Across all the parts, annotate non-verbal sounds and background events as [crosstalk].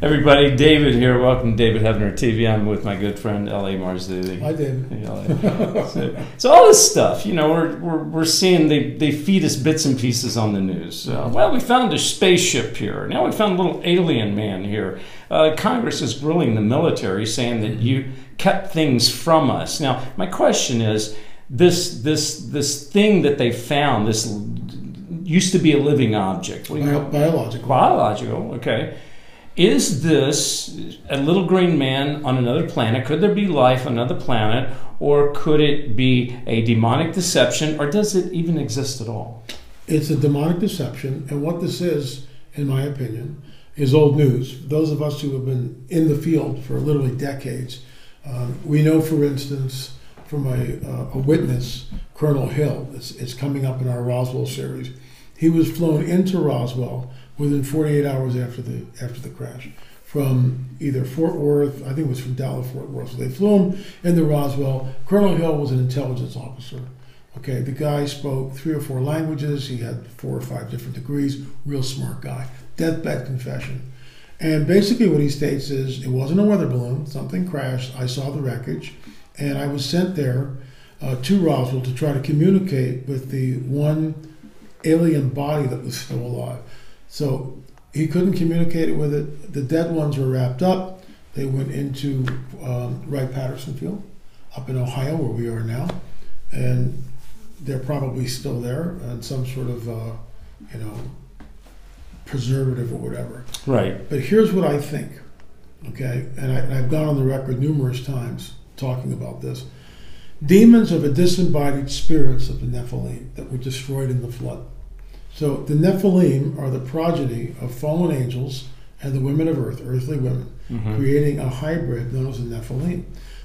Everybody, David here. Welcome to David Heavener TV. I'm with my good friend L.A. Marzulli. Hi, David. So, so all this stuff, you know, we're, we're, we're seeing they, they feed us bits and pieces on the news. Uh, well, we found a spaceship here. Now we found a little alien man here. Uh, Congress is grilling the military, saying that you kept things from us. Now, my question is, this this this thing that they found, this used to be a living object. Bio- biological. Biological, okay. Is this a little green man on another planet? Could there be life on another planet? Or could it be a demonic deception? Or does it even exist at all? It's a demonic deception, and what this is, in my opinion, is old news. Those of us who have been in the field for literally decades, um, we know, for instance, from a, uh, a witness, Colonel Hill, it's, it's coming up in our Roswell series. He was flown into Roswell within 48 hours after the after the crash from either Fort Worth, I think it was from Dallas, Fort Worth. So they flew him into Roswell. Colonel Hill was an intelligence officer. Okay, the guy spoke three or four languages. He had four or five different degrees. Real smart guy. Deathbed confession. And basically, what he states is it wasn't a weather balloon. Something crashed. I saw the wreckage, and I was sent there uh, to Roswell to try to communicate with the one alien body that was still alive. So he couldn't communicate with it. The dead ones were wrapped up. They went into um, Wright Patterson Field up in Ohio, where we are now, and they're probably still there on some sort of, uh, you know, preservative or whatever. Right. But here's what I think, okay? And, I, and I've gone on the record numerous times talking about this. Demons are the disembodied spirits of the Nephilim that were destroyed in the flood. So the Nephilim are the progeny of fallen angels and the women of earth, earthly women, Mhm. creating a hybrid known as a Nephilim.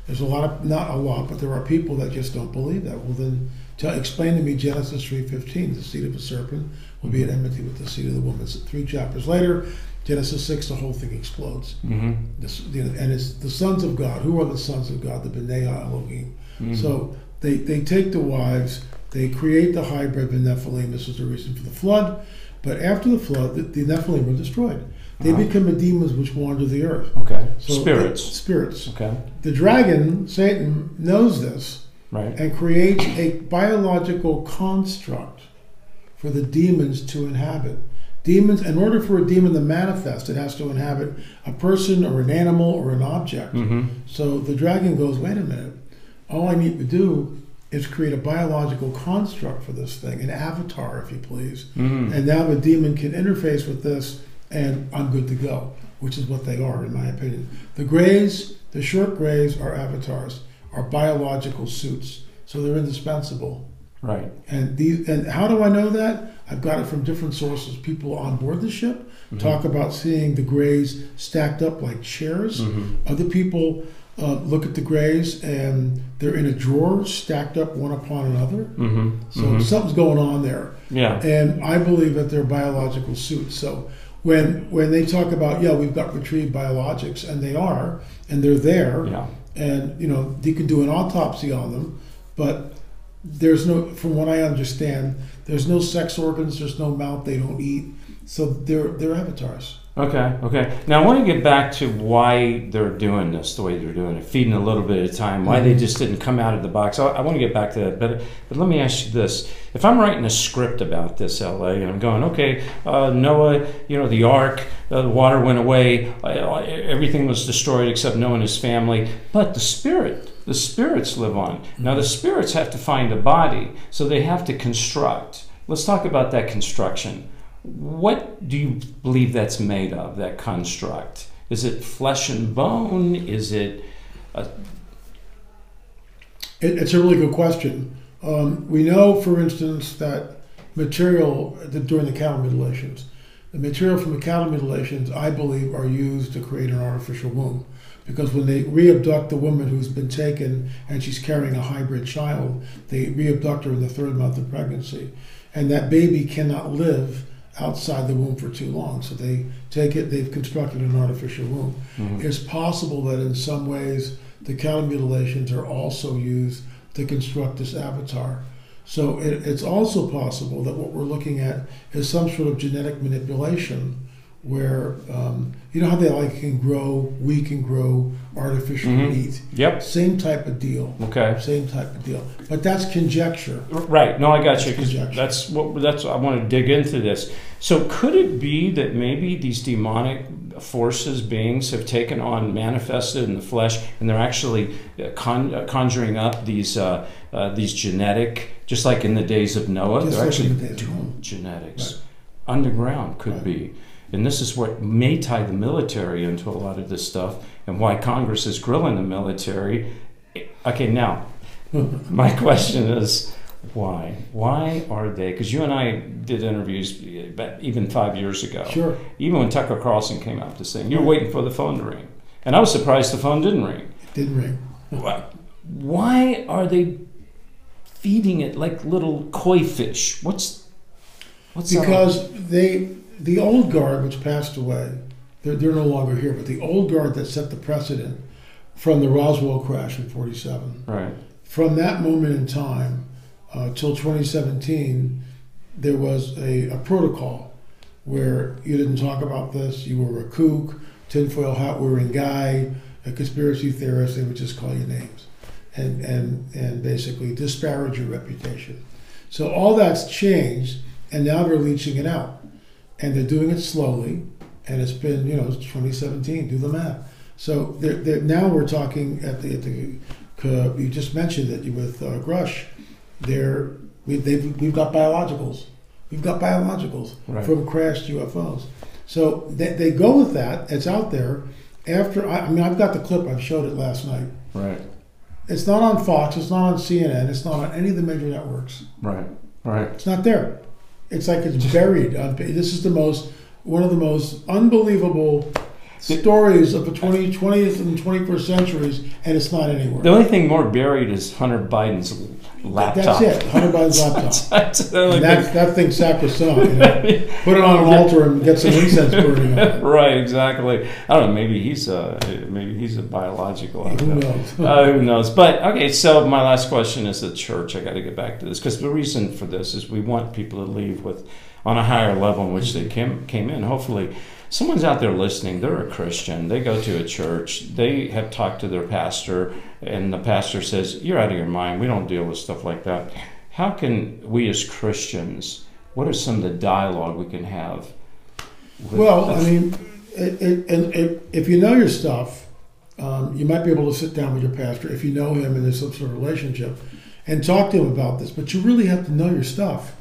There's a lot of, not a lot, but there are people that just don't believe that. Well, then tell, explain to me Genesis 3.15, the seed of a serpent will be at enmity with the seed of the woman. So three chapters later, Genesis 6, the whole thing explodes. Mm-hmm. This, you know, and it's the sons of God. Who are the sons of God? The B'nai Elohim. Mm-hmm. So they, they take the wives, they create the hybrid of Nephilim. This is the reason for the flood. But after the flood, the, the Nephilim were destroyed. They Uh-huh. become demons which wander the earth. Okay. So Spirits. spirits. Okay. The dragon, Satan, knows this Right. and creates a biological construct for the demons to inhabit. Demons, in order for a demon to manifest, it has to inhabit a person or an animal or an object. Mm-hmm. So the dragon goes, wait a minute, all I need to do is create a biological construct for this thing, an avatar, if you please. Mm-hmm. And now the demon can interface with this, and I'm good to go, which is what they are, in my opinion. The grays, the short grays, are avatars, are biological suits, so they're indispensable. Right. And these, and how do I know that? I've got it from different sources. People on board the ship Mhm. talk about seeing the grays stacked up like chairs. Mhm. Other people uh, look at the grays and they're in a drawer, stacked up one upon another. Mm-hmm. So Mhm. something's going on there, Yeah. and I believe that they're biological suits. So when when they talk about yeah, we've got retrieved biologics, and they are, and they're there, Yeah. and you know you can do an autopsy on them, but there's no, from what I understand, there's no sex organs, there's no mouth, they don't eat, so they're they're avatars. Okay, okay. Now I want to get back to why they're doing this the way they're doing it, feeding a little bit at a time. Why they just didn't come out of the box. I, I want to get back to that, but but let me ask you this: If I'm writing a script about this, LA, and I'm going, okay, uh, Noah, you know, the ark, uh, the water went away, uh, everything was destroyed except Noah and his family, but the spirit. The spirits live on. Now, the spirits have to find a body, so they have to construct. Let's talk about that construction. What do you believe that's made of, that construct? Is it flesh and bone? Is it. A, It, it's a really good question. Um, we know, for instance, that material that during the cattle mutilations, the material from the cattle mutilations, I believe, are used to create an artificial womb. Because when they reabduct the woman who's been taken and she's carrying a hybrid child, they reabduct her in the third month of pregnancy. And that baby cannot live outside the womb for too long. So they take it, they've constructed an artificial womb. Mhm. It's possible that in some ways the cattle mutilations are also used to construct this avatar. So it, it's also possible that what we're looking at is some sort of genetic manipulation where um, You know how they like can grow, we can grow artificial Mhm. meat. Yep. Same type of deal. Okay. Same type of deal. But that's conjecture. Right. No, I got you. Conjecture. that's what that's. I want to dig into this. So, could it be that maybe these demonic forces, beings, have taken on, manifested in the flesh, and they're actually uh, con- uh, conjuring up these uh, uh, these genetic, just like in the days of Noah, Just they're like actually the doing genetics underground. Could Right. be. And this is what may tie the military into a lot of this stuff, and why Congress is grilling the military. Okay, now [laughs] my question is why? Why are they? Because you and I did interviews eh, even five years ago. Sure. Even when Tucker Carlson came out to sing, you were waiting for the phone to ring, and I was surprised the phone didn't ring. It didn't ring. Why- Why are they feeding it like little koi fish? What's what's that? Because they, the old guard, which passed away, they're, they're no longer here, but the old guard that set the precedent from the Roswell crash in 47, right, from that moment in time uh, till 2017, there was a, a protocol where you didn't talk about this, you were a kook, tinfoil hat wearing guy, a conspiracy theorist, they would just call you names and, and, and basically disparage your reputation. So all that's changed, and now they're leaching it out. And they're doing it slowly, and it's been, you know, 2017, do the math. So they're, they're, now we're talking at the, at the uh, you just mentioned it with uh, Grusch. They're, we, they've, we've got biologicals. We've got biologicals Right. from crashed UFOs. So they, they go with that. It's out there. After I, I mean, I've got the clip. I showed it last night. right, It's not on Fox. It's not on CNN. It's not on any of the major networks. right, right. It's not there. It's like it's buried. On, this is the most one of the most unbelievable stories of the 20, 20th and 21st centuries, and it's not anywhere. The only thing more buried is Hunter Biden's [laughs] laptop. That's it. Hunter Biden's laptop. That's the only And that thing's sacrosanct. You know? [laughs] Put it on an altar and get some incense burning on it. [laughs] right, exactly. I don't know. Maybe he's a maybe he's a biological. I don't Who know. knows? Uh, who knows? But okay, so my last question is the church. I got to get back to this because the reason for this is we want people to leave with on a higher level in which they came came in. Hopefully, someone's out there listening. They're a Christian. They go to a church. They have talked to their pastor, and the pastor says, "You're out of your mind. We don't deal with stuff like that." How can we as Christians? What are some of the dialogue we can have? with- Well, I mean, it, it, and it, if you know your stuff, um, you might be able to sit down with your pastor if you know him and there's some sort of relationship and talk to him about this. But you really have to know your stuff.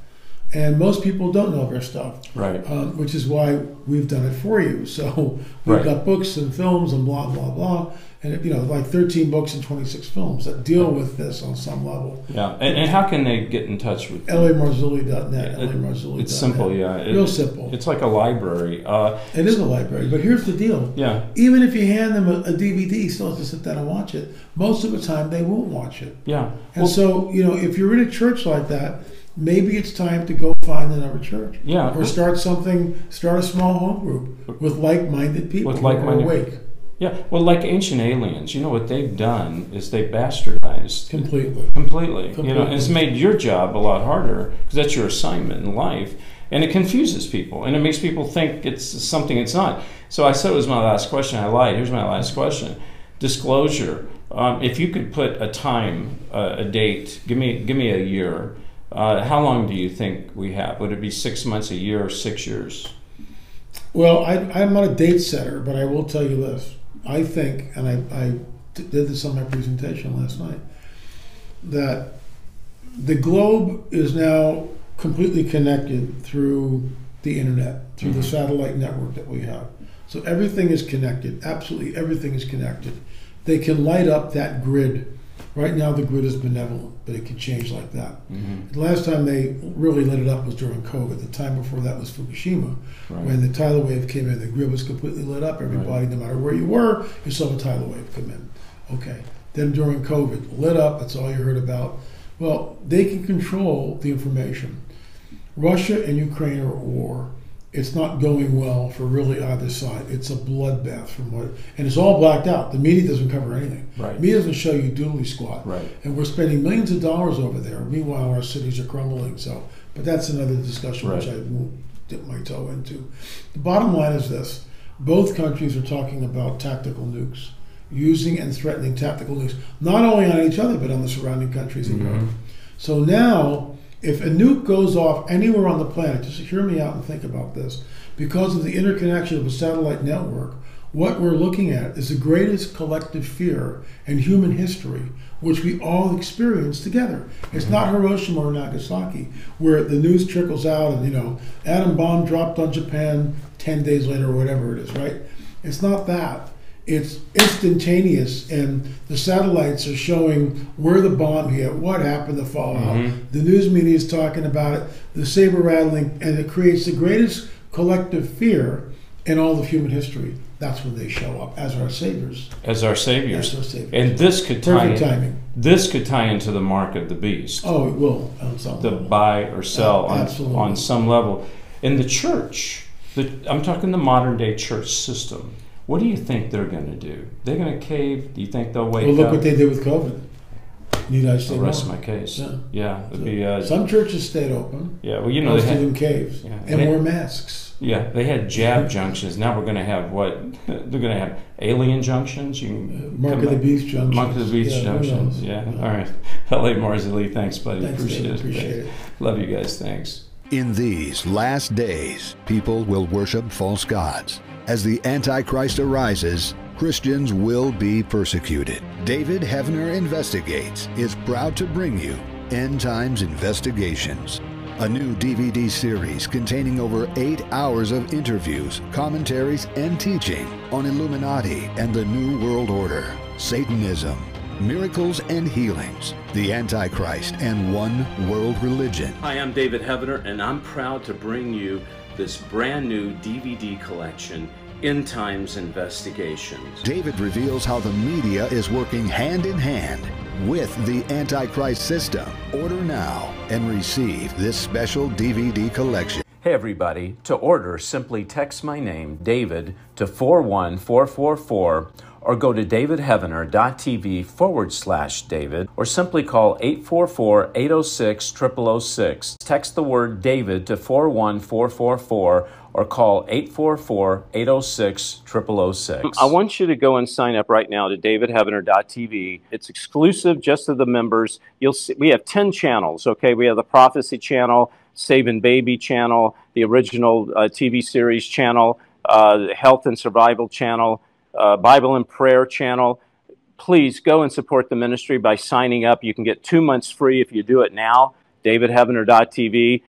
And most people don't know their stuff, right, um, which is why we've done it for you. [laughs] So we've Right. got books and films and blah, blah, blah. And, you know, like 13 books and 26 films that deal with this on some level. yeah. And, and how can they get in touch with? LA LAMarzulli.net, It- LAMarzulli.net. It's simple, yeah. It- Real simple. It's like a library. Uh, It is a library. But here's the deal. yeah, even if you hand them a, a DVD, still have to sit down and watch it. Most of the time, they won't watch it. yeah. And Well, so, you know, if you're in a church like that, maybe it's time to go find another church yeah. or start something. Start a small home group with like-minded people With who are like-minded- awake Yeah, well, like ancient aliens, you know what they've done is they bastardized completely. completely. You know, and it's made your job a lot harder because that's your assignment in life, and it confuses people and it makes people think it's something it's not. So I said it was my last question. I lied. Here's my last question: disclosure. Um, if you could put a time, uh, a date, give me give me a year. Uh, how long do you think we have? Would it be six months, a year, or six years? Well, I, I'm not a date setter, but I will tell you this. I think, and I did this on my presentation last night, that the globe is now completely connected through the internet, through the Mhm. satellite network that we have. So everything is connected. Absolutely everything is connected. They can light up that grid. Right now, the grid is benevolent, but it can change like that. Mm-hmm. The last time they really lit it up was during COVID. The time before that was Fukushima. Right. When the tidal wave came in, the grid was completely lit up. Everybody, no matter where you were, you saw the tidal wave come in. Okay. Then during COVID, lit up. That's all you heard about. Well, they can control the information. Russia and Ukraine are at war. It's not going well for really either side. It's a bloodbath from what, and it's all blacked out. The media doesn't cover anything. Right. Media doesn't show you doodly squat Right. and we're spending millions of dollars over there. Meanwhile, our cities are crumbling. So, but that's another discussion which I won't dip my toe into. The bottom line is this: both countries are talking about tactical nukes, using and threatening tactical nukes, not only on each other, but on the surrounding countries in mm-hmm. Europe. So now, if a nuke goes off anywhere on the planet, just hear me out and think about this. Because of the interconnection of a satellite network, what we're looking at is the greatest collective fear in human history, which we all experience together. It's not mm-hmm. Hiroshima or Nagasaki, where the news trickles out and, you know, atom bomb dropped on Japan 10 days later or whatever it is, right? It's not that. It's instantaneous, and the satellites are showing where the bomb hit, what happened, the fallout. Mm-hmm. The news media is talking about it, the saber rattling, and it creates the greatest collective fear in all of human history. That's when they show up as our saviors. As our saviors. As our saviors. And this could tie Perfect in- timing. This could tie into the mark of the beast. Oh, it will on some to level. buy or sell Yeah, on, on some level. In the church, the, I'm talking the modern day church system. What do you think they're going to do? They're going to cave? Do you think they'll wake Well, look up? what they did with COVID. The United States. I'll rest my case. Yeah. Yeah, it'd be. Uh, Some churches stayed open. yeah, well, you know, Most they of had, them caves Yeah. and They- wore masks. yeah, they had jab junctions. Now we're going to have what? [laughs] They're going to have alien junctions. You can Mark of the Beast junctions. Mark of the Beast Yeah, junctions. knows? Yeah. All right. [laughs] L.A. Marzulli, thanks, buddy. Thanks, appreciate Dave. it. Appreciate it. Love you guys. Thanks. In these last days, people will worship false gods. As the Antichrist arises, Christians will be persecuted. David Heavener Investigates is proud to bring you End Times Investigations, a new DVD series containing over eight hours of interviews, commentaries, and teaching on Illuminati and the New World Order, Satanism, miracles and healings, the Antichrist, and one world religion. Hi, I'm David Heavener, and I'm proud to bring you this brand new DVD collection, End Times Investigations. David reveals how the media is working hand in hand with the Antichrist system. Order now and receive this special DVD collection. Hey, everybody. To order, simply text my name, David, to 41444 or go to davidheavener.tv forward slash David or simply call 844 806 0006. Text the word David to 41444 or call 844 806 0006. I want you to go and sign up right now to davidheavener.tv. It's exclusive just to the members. You'll see we have 10 channels, okay? We have the prophecy channel, Saving Baby channel, the original uh, TV series channel, uh, Health and Survival channel, uh, Bible and Prayer channel. Please go and support the ministry by signing up. You can get two months free if you do it now. DavidHeavener.tv.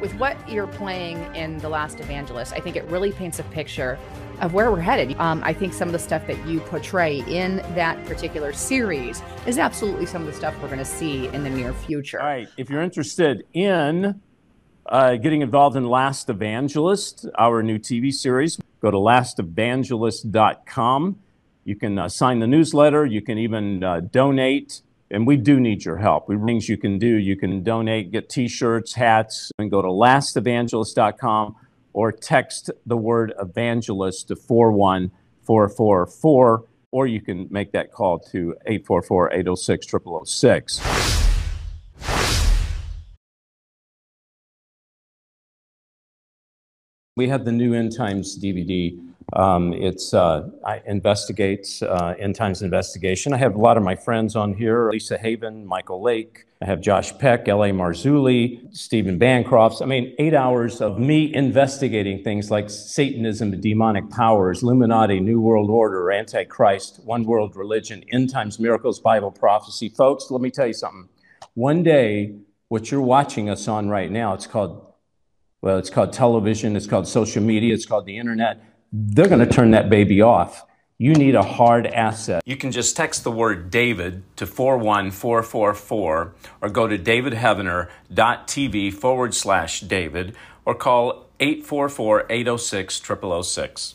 with what you're playing in The Last Evangelist, I think it really paints a picture of where we're headed. Um, I think some of the stuff that you portray in that particular series is absolutely some of the stuff we're going to see in the near future. All right. If you're interested in uh, getting involved in Last Evangelist, our new TV series, go to lastevangelist.com. You can uh, sign the newsletter. You can even uh, donate. And we do need your help. We things you can do. You can donate, get T-shirts, hats, and go to lastevangelist.com or text the word evangelist to 41444, or you can make that call to 844 806 0006. We have the new End Times DVD. Um, it's uh, I investigates uh, End Times investigation. I have a lot of my friends on here: Lisa Haven, Michael Lake. I have Josh Peck, L.A. Marzulli, Stephen Bancroft. I mean, eight hours of me investigating things like Satanism, demonic powers, Illuminati, New World Order, Antichrist, one world religion, end times miracles, Bible prophecy. Folks, let me tell you something. One day, what you're watching us on right now, it's called well, it's called television, it's called social media, it's called the internet. They're going to turn that baby off. You need a hard asset. You can just text the word David to 41444 or go to davidheavener.tv forward slash David or call 844 806 0006.